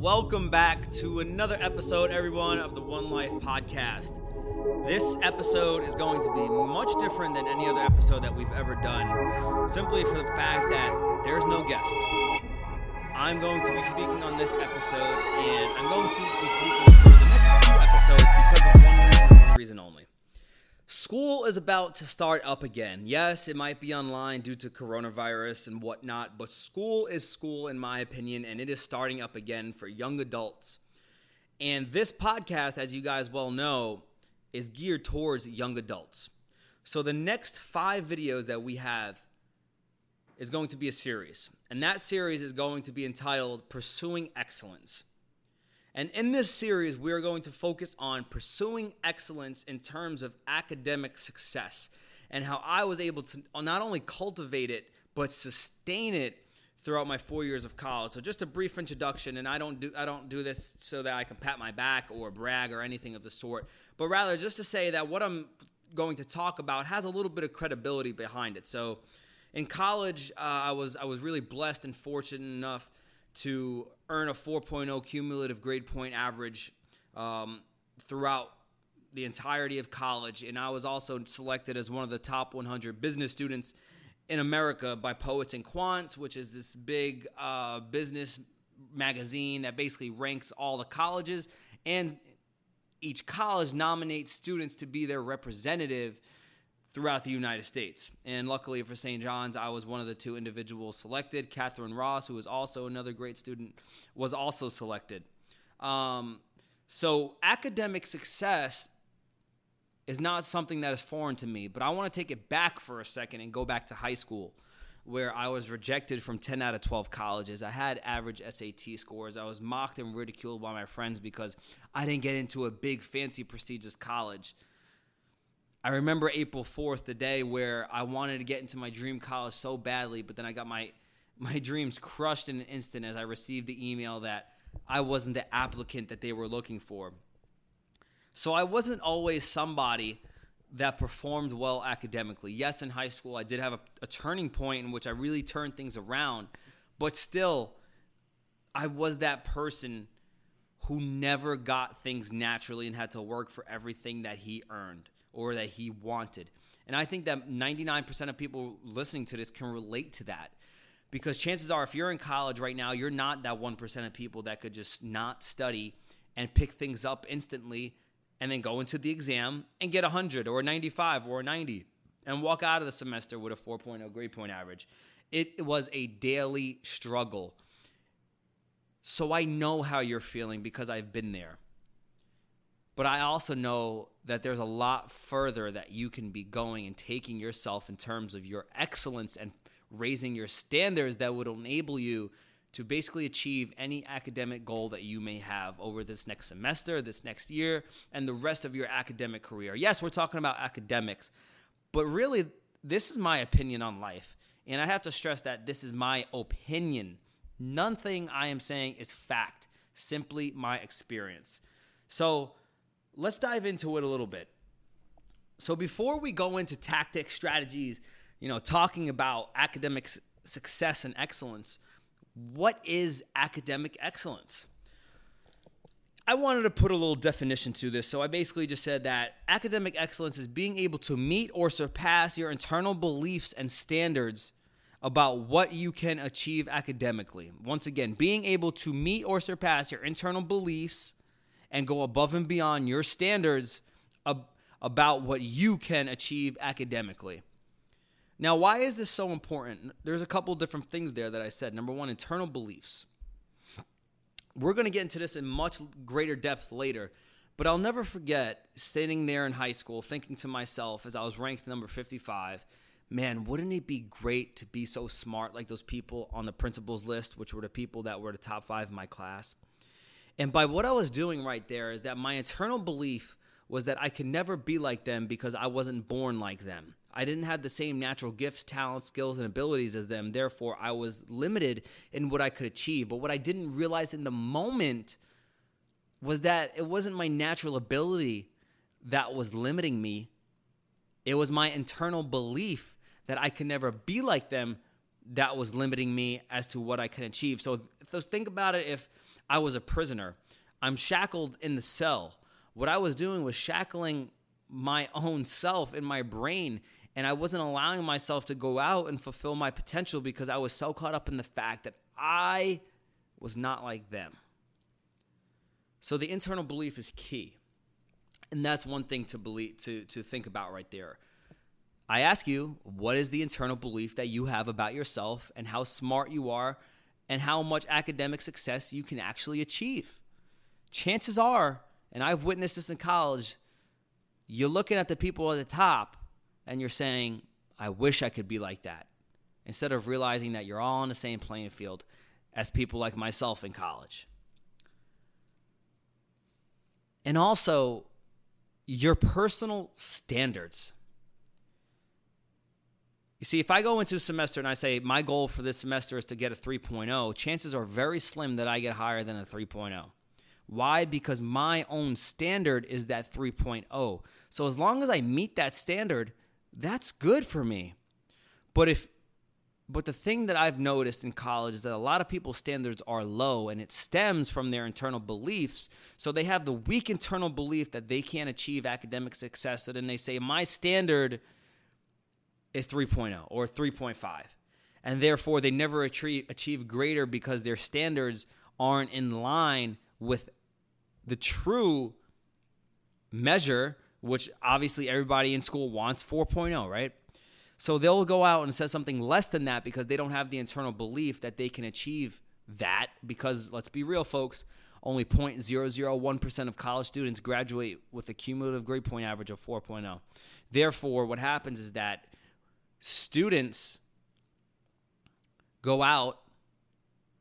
Welcome back to another episode, everyone, of the One Life podcast. This episode is going to be much different than any other episode that we've ever done, simply for the fact that there's no guest. I'm going to be speaking on this episode, and I'm going to be speaking for the next two episodes because of one reason, one reason only. School is about to start up again. Yes, it might be online due to coronavirus and whatnot, but school is school, in my opinion, and it is starting up again for young adults. And this podcast, as you guys well know, is geared towards young adults. So the next five videos that we have is going to be a series, and that series is going to be entitled Pursuing Excellence. And in this series, we are going to focus on pursuing excellence in terms of academic success and how I was able to not only cultivate it, but sustain it throughout my four years of college. So just a brief introduction, and I don't do I don't do this so that I can pat my back or brag or anything of the sort, but rather just to say that what I'm going to talk about has a little bit of credibility behind it. So in college, uh, I was I was really blessed and fortunate enough to earn a 4.0 cumulative grade point average um, throughout the entirety of college. And I was also selected as one of the top 100 business students in America by Poets and Quants, which is this big uh, business magazine that basically ranks all the colleges. And each college nominates students to be their representative throughout the United States. And luckily for St. John's, I was one of the two individuals selected. Catherine Ross, who was also another great student, was also selected. Um, so academic success is not something that is foreign to me, but I want to take it back for a second and go back to high school where I was rejected from 10 out of 12 colleges. I had average SAT scores. I was mocked and ridiculed by my friends because I didn't get into a big, fancy, prestigious college. I remember April 4th, the day where I wanted to get into my dream college so badly, but then I got my my dreams crushed in an instant as I received the email that I wasn't the applicant that they were looking for. So I wasn't always somebody that performed well academically. Yes, in high school, I did have a, a turning point in which I really turned things around, but still, I was that person who never got things naturally and had to work for everything that he earned or that he wanted. And I think that 99% of people listening to this can relate to that. Because chances are, if you're in college right now, you're not that 1% of people that could just not study and pick things up instantly and then go into the exam and get 100 or 95 or 90 and walk out of the semester with a 4.0 grade point average. It was a daily struggle. So I know how you're feeling because I've been there. But I also know that there's a lot further that you can be going and taking yourself in terms of your excellence and raising your standards that would enable you to basically achieve any academic goal that you may have over this next semester, this next year, and the rest of your academic career. Yes, we're talking about academics, but really, this is my opinion on life. And I have to stress that this is my opinion. Nothing I am saying is fact, simply my experience. So, let's dive into it a little bit. So before we go into tactics, strategies, you know, talking about academic success and excellence, what is academic excellence? I wanted to put a little definition to this. So I basically just said that academic excellence is being able to meet or surpass your internal beliefs and standards about what you can achieve academically. Once again, being able to meet or surpass your internal beliefs and go above and beyond your standards ab- about what you can achieve academically. Now, why is this so important? There's a couple different things there that I said. Number one, internal beliefs. We're going to get into this in much greater depth later, but I'll never forget sitting there in high school thinking to myself as I was ranked number 55, man, wouldn't it be great to be so smart like those people on the principals list, which were the people that were the top five in my class? And by what I was doing right there is that my internal belief was that I could never be like them because I wasn't born like them. I didn't have the same natural gifts, talents, skills, and abilities as them. Therefore, I was limited in what I could achieve. But what I didn't realize in the moment was that it wasn't my natural ability that was limiting me, it was my internal belief that I could never be like them that was limiting me as to what I can achieve. So, so think about it if I was a prisoner. I'm shackled in the cell. What I was doing was shackling my own self in my brain and I wasn't allowing myself to go out and fulfill my potential because I was so caught up in the fact that I was not like them. So the internal belief is key. And that's one thing to believe to to think about right there. I ask you, what is the internal belief that you have about yourself and how smart you are and how much academic success you can actually achieve? Chances are, and I've witnessed this in college, you're looking at the people at the top and you're saying, I wish I could be like that. Instead of realizing that you're all on the same playing field as people like myself in college. And also, your personal standards. You see, if I go into a semester and I say my goal for this semester is to get a 3.0, chances are very slim that I get higher than a 3.0. Why? Because my own standard is that 3.0. So as long as I meet that standard, that's good for me. But if but the thing that I've noticed in college is that a lot of people's standards are low and it stems from their internal beliefs. So they have the weak internal belief that they can't achieve academic success. So then they say, My standard is 3.0 or 3.5. And therefore, they never achieve, achieve greater because their standards aren't in line with the true measure, which obviously everybody in school wants 4.0, right? So they'll go out and say something less than that because they don't have the internal belief that they can achieve that. Because let's be real, folks, only 0.001% of college students graduate with a cumulative grade point average of 4.0. Therefore, what happens is that students go out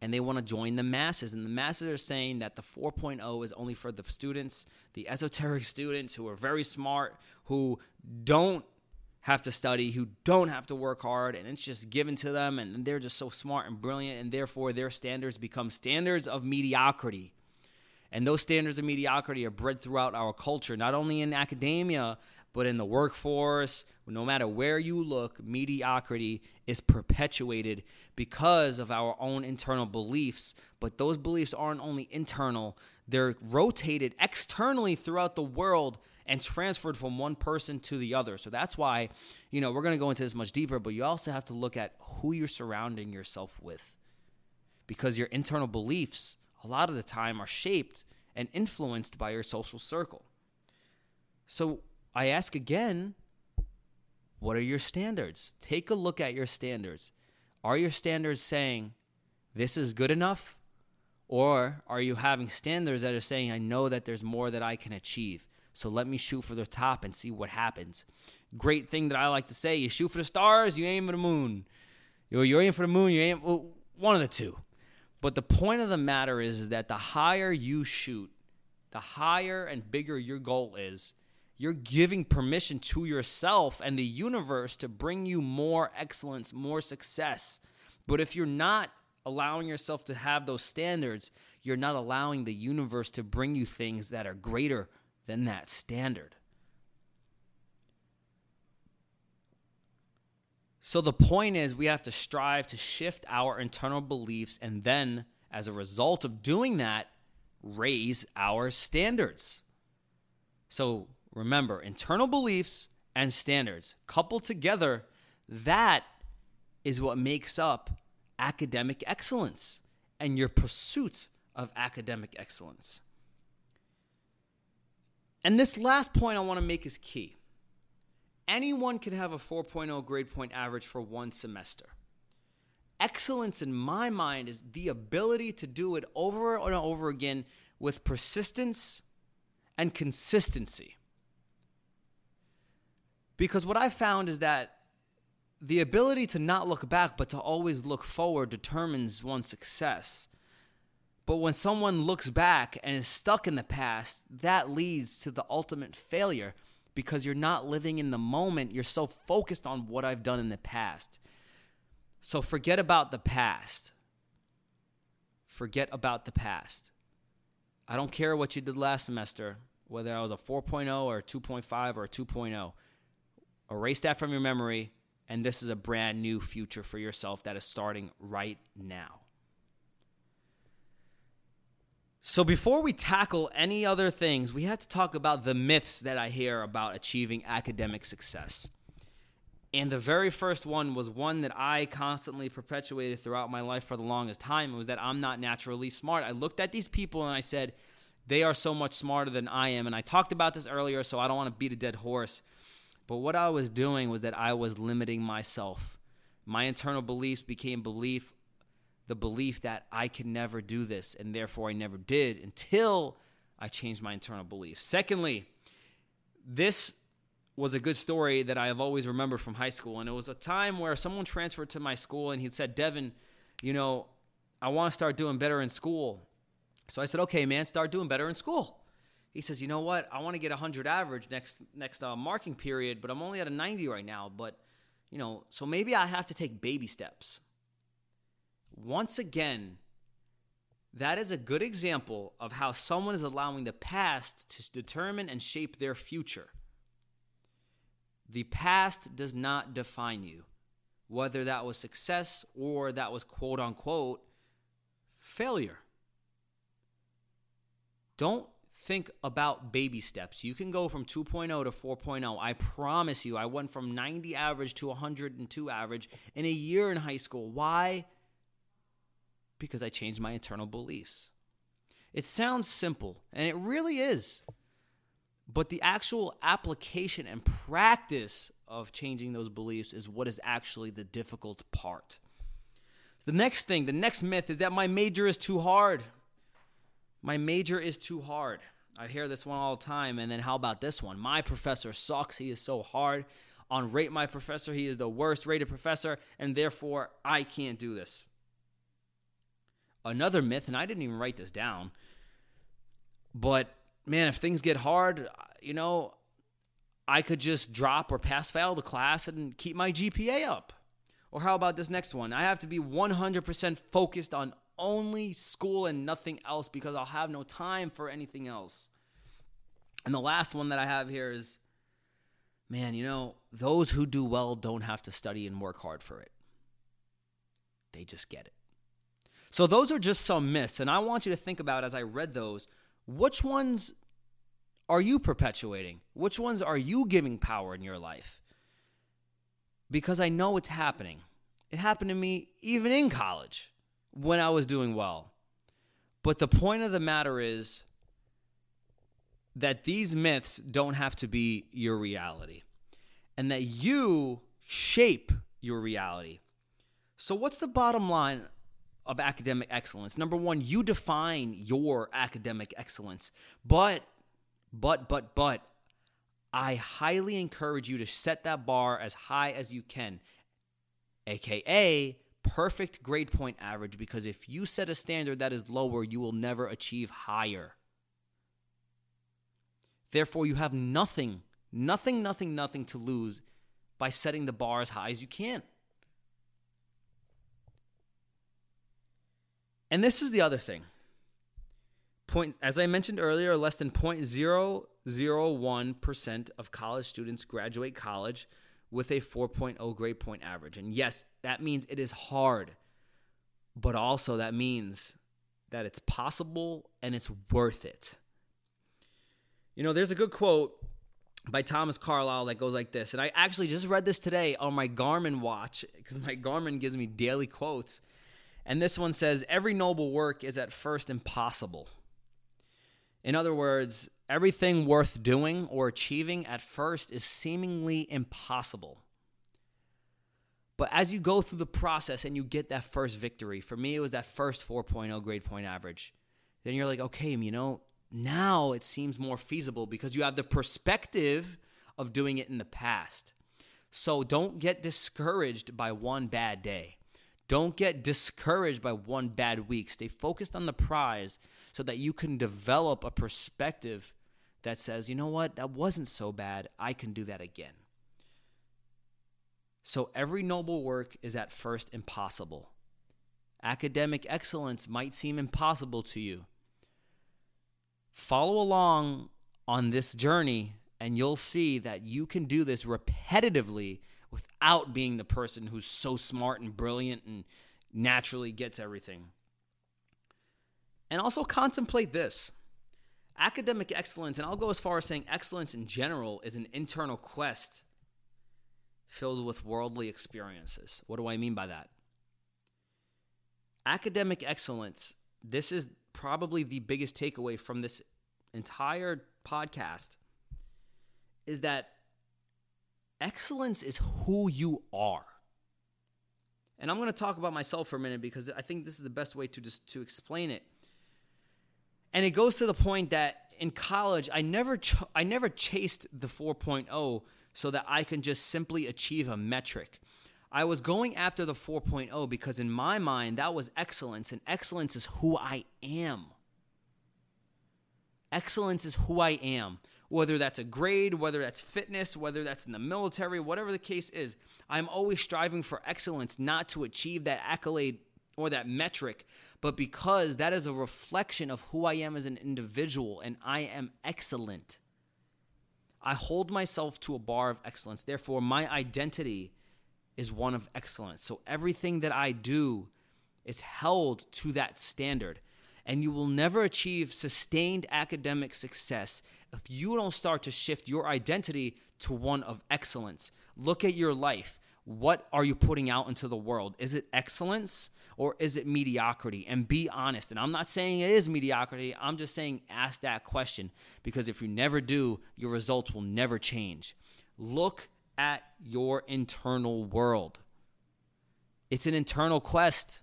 and they want to join the masses. And the masses are saying that the 4.0 is only for the students, the esoteric students who are very smart, who don't have to study, who don't have to work hard, and it's just given to them, and they're just so smart and brilliant, and therefore their standards become standards of mediocrity. And those standards of mediocrity are bred throughout our culture, not only in academia, but in the workforce. No matter where you look, mediocrity is perpetuated because of our own internal beliefs. But those beliefs aren't only internal, they're rotated externally throughout the world and transferred from one person to the other. So that's why, you know, we're going to go into this much deeper, but you also have to look at who you're surrounding yourself with. Because your internal beliefs, a lot of the time, are shaped and influenced by your social circle. So I ask again, what are your standards? Take a look at your standards. Are your standards saying, this is good enough? Or are you having standards that are saying, I know that there's more that I can achieve? So let me shoot for the top and see what happens. Great thing that I like to say: you shoot for the stars, you aim for the moon. You're, you're aiming for the moon, you aim well, one of the two. But the point of the matter is, is that the higher you shoot, the higher and bigger your goal is, you're giving permission to yourself and the universe to bring you more excellence, more success. But if you're not allowing yourself to have those standards, you're not allowing the universe to bring you things that are greater than that standard. So the point is, we have to strive to shift our internal beliefs and then, as a result of doing that, raise our standards. So remember, internal beliefs and standards coupled together, that is what makes up academic excellence and your pursuit of academic excellence. And this last point I want to make is key. Anyone can have a 4.0 grade point average for one semester. Excellence, in my mind, is the ability to do it over and over again with persistence and consistency. Because what I found is that the ability to not look back but to always look forward determines one's success. But when someone looks back and is stuck in the past, that leads to the ultimate failure because you're not living in the moment. You're so focused on what I've done in the past. So forget about the past. Forget about the past. I don't care what you did last semester, whether I was a 4.0 or a 2.5 or a 2.0. Erase that from your memory, and this is a brand new future for yourself that is starting right now. So before we tackle any other things, we have to talk about the myths that I hear about achieving academic success. And the very first one was one that I constantly perpetuated throughout my life for the longest time. It was that I'm not naturally smart. I looked at these people and I said, they are so much smarter than I am. And I talked about this earlier, so I don't want to beat a dead horse. But what I was doing was that I was limiting myself. My internal beliefs became belief, the belief that I could never do this, and therefore I never did until I changed my internal beliefs. Secondly, this was a good story that I have always remembered from high school. And it was a time where someone transferred to my school and he said, Devin, you know, I want to start doing better in school. So I said, okay, man, start doing better in school. He says, you know what? I want to get a 100 average next next uh, marking period, but I'm only at a 90 right now. But, you know, so maybe I have to take baby steps. Once again, that is a good example of how someone is allowing the past to determine and shape their future. The past does not define you, whether that was success or that was quote unquote failure. Don't think about baby steps. You can go from 2.0 to 4.0. I promise you, I went from 90 average to 102 average in a year in high school. Why? Because I changed my internal beliefs. It sounds simple, and it really is. But the actual application and practice of changing those beliefs is what is actually the difficult part. The next thing, the next myth is that my major is too hard. My major is too hard. I hear this one all the time. And then how about this one? My professor sucks. He is so hard. On Rate My Professor, he is the worst rated professor, and therefore I can't do this. Another myth, and I didn't even write this down, but man, if things get hard, you know, I could just drop or pass fail the class and keep my GPA up. Or how about this next one? I have to be 100% focused on only school and nothing else because I'll have no time for anything else. And the last one that I have here is man, you know, those who do well don't have to study and work hard for it. They just get it. So those are just some myths and I want you to think about as I read those which ones are you perpetuating? Which ones are you giving power in your life? Because I know it's happening. It happened to me even in college when I was doing well. But the point of the matter is that these myths don't have to be your reality and that you shape your reality. So, what's the bottom line of academic excellence. Number one, you define your academic excellence. But, but, but, but, I highly encourage you to set that bar as high as you can, aka perfect grade point average, because if you set a standard that is lower, you will never achieve higher. Therefore, you have nothing, nothing, nothing, nothing to lose by setting the bar as high as you can. And this is the other thing. Point, as I mentioned earlier, less than 0.001% of college students graduate college with a 4.0 grade point average. And yes, that means it is hard, but also that means that it's possible and it's worth it. You know, there's a good quote by Thomas Carlyle that goes like this. And I actually just read this today on my Garmin watch because my Garmin gives me daily quotes. And this one says, Every noble work is at first impossible. In other words, everything worth doing or achieving at first is seemingly impossible. But as you go through the process and you get that first victory, for me, it was that first 4.0 grade point average, then you're like, okay, you know, now it seems more feasible because you have the perspective of doing it in the past. So don't get discouraged by one bad day. Don't get discouraged by one bad week. Stay focused on the prize so that you can develop a perspective that says, you know what, that wasn't so bad. I can do that again. So every noble work is at first impossible. Academic excellence might seem impossible to you. Follow along on this journey, and you'll see that you can do this repetitively without being the person who's so smart and brilliant and naturally gets everything. And also contemplate this academic excellence, and I'll go as far as saying excellence in general, is an internal quest filled with worldly experiences. What do I mean by that? Academic excellence, this is probably the biggest takeaway from this entire podcast, is that excellence is who you are. And I'm going to talk about myself for a minute because I think this is the best way to just to explain it. And it goes to the point that in college, I never ch- I never chased the 4.0 so that I can just simply achieve a metric. I was going after the 4.0 because in my mind that was excellence and excellence is who I am. Excellence is who I am. Whether that's a grade, whether that's fitness, whether that's in the military, whatever the case is, I'm always striving for excellence, not to achieve that accolade or that metric, but because that is a reflection of who I am as an individual and I am excellent. I hold myself to a bar of excellence. Therefore, my identity is one of excellence. So everything that I do is held to that standard. And you will never achieve sustained academic success if you don't start to shift your identity to one of excellence. Look at your life. What are you putting out into the world? Is it excellence or is it mediocrity? And be honest. And I'm not saying it is mediocrity. I'm just saying ask that question because if you never do, your results will never change. Look at your internal world. It's an internal quest.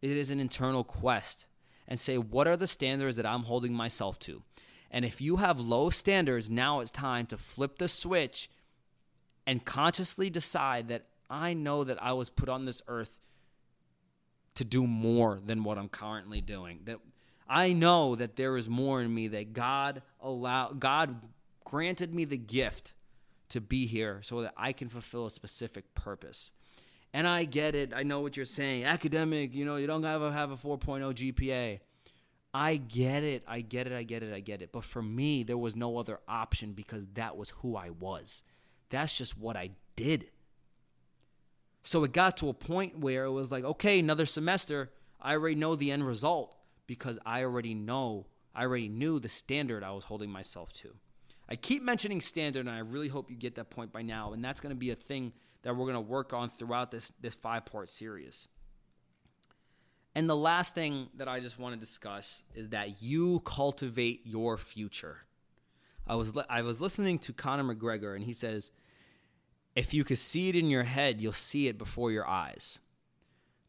It is an internal quest. And say, what are the standards that I'm holding myself to? And if you have low standards, now it's time to flip the switch and consciously decide that I know that I was put on this earth to do more than what I'm currently doing. That I know that there is more in me that God allow God granted me the gift to be here so that I can fulfill a specific purpose. And I get it. I know what you're saying. Academic, you know, you don't have to have a 4.0 GPA. I get it. I get it. I get it. I get it. But for me, there was no other option because that was who I was. That's just what I did. So it got to a point where it was like, okay, another semester. I already know the end result because I already know, I already knew the standard I was holding myself to. I keep mentioning standard, and I really hope you get that point by now. And that's going to be a thing that we're going to work on throughout this, this five part series. And the last thing that I just want to discuss is that you cultivate your future. I was I was listening to Conor McGregor and he says if you could see it in your head, you'll see it before your eyes.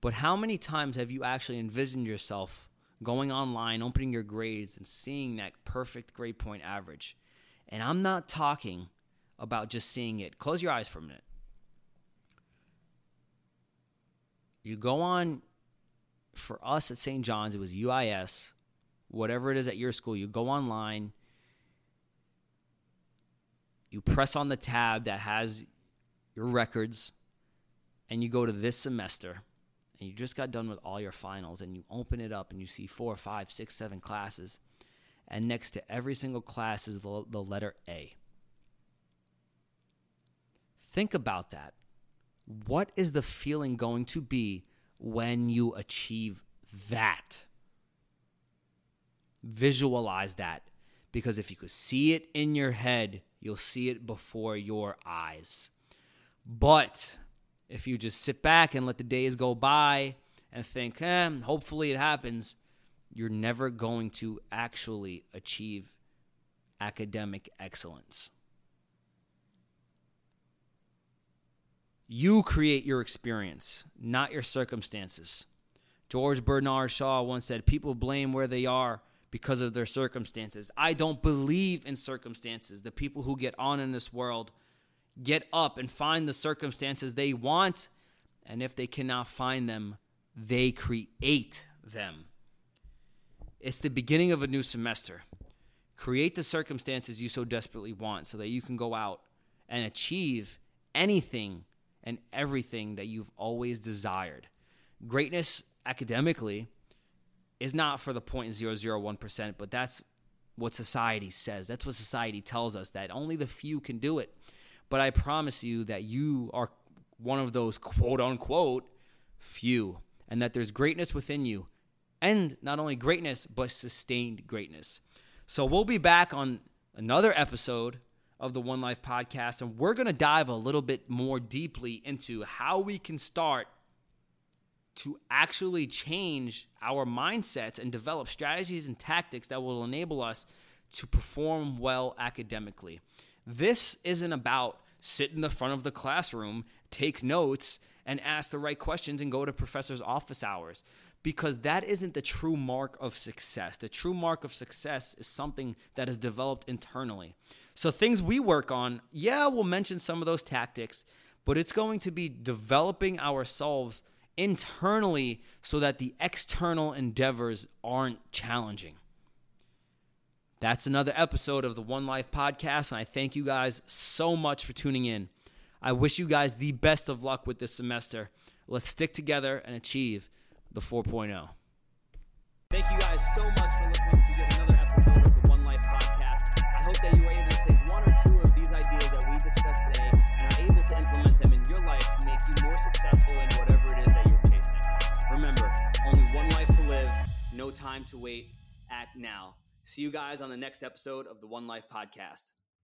But how many times have you actually envisioned yourself going online, opening your grades and seeing that perfect grade point average? And I'm not talking about just seeing it. Close your eyes for a minute. You go on for us at St. John's, it was UIS, whatever it is at your school, you go online, you press on the tab that has your records, and you go to this semester, and you just got done with all your finals, and you open it up and you see four, five, six, seven classes, and next to every single class is the, the letter A. Think about that. What is the feeling going to be when you achieve that. Visualize that because if you could see it in your head, you'll see it before your eyes. But if you just sit back and let the days go by and think, eh, hopefully it happens, you're never going to actually achieve academic excellence. You create your experience, not your circumstances. George Bernard Shaw once said, People blame where they are because of their circumstances. I don't believe in circumstances. The people who get on in this world get up and find the circumstances they want, and if they cannot find them, they create them. It's the beginning of a new semester. Create the circumstances you so desperately want so that you can go out and achieve anything and everything that you've always desired. Greatness academically is not for the 0.001%, but that's what society says. That's what society tells us that only the few can do it. But I promise you that you are one of those quote unquote few and that there's greatness within you and not only greatness, but sustained greatness. So we'll be back on another episode of the One Life podcast, and we're going to dive a little bit more deeply into how we can start to actually change our mindsets and develop strategies and tactics that will enable us to perform well academically. This isn't about sit in the front of the classroom, take notes, and ask the right questions and go to professor's office hours because that isn't the true mark of success. The true mark of success is something that is developed internally. So, things we work on, yeah, we'll mention some of those tactics, but it's going to be developing ourselves internally so that the external endeavors aren't challenging. That's another episode of the One Life podcast, and I thank you guys so much for tuning in. I wish you guys the best of luck with this semester. Let's stick together and achieve the 4.0. Thank you guys so much for listening to yet another episode of the One Life podcast. I hope that you were able to take one or two of these ideas that we discussed today and are able to implement them in your life to make you more successful in whatever it is that you're chasing. Remember, only one life to live, no time to wait. Act now. See you guys on the next episode of the One Life podcast.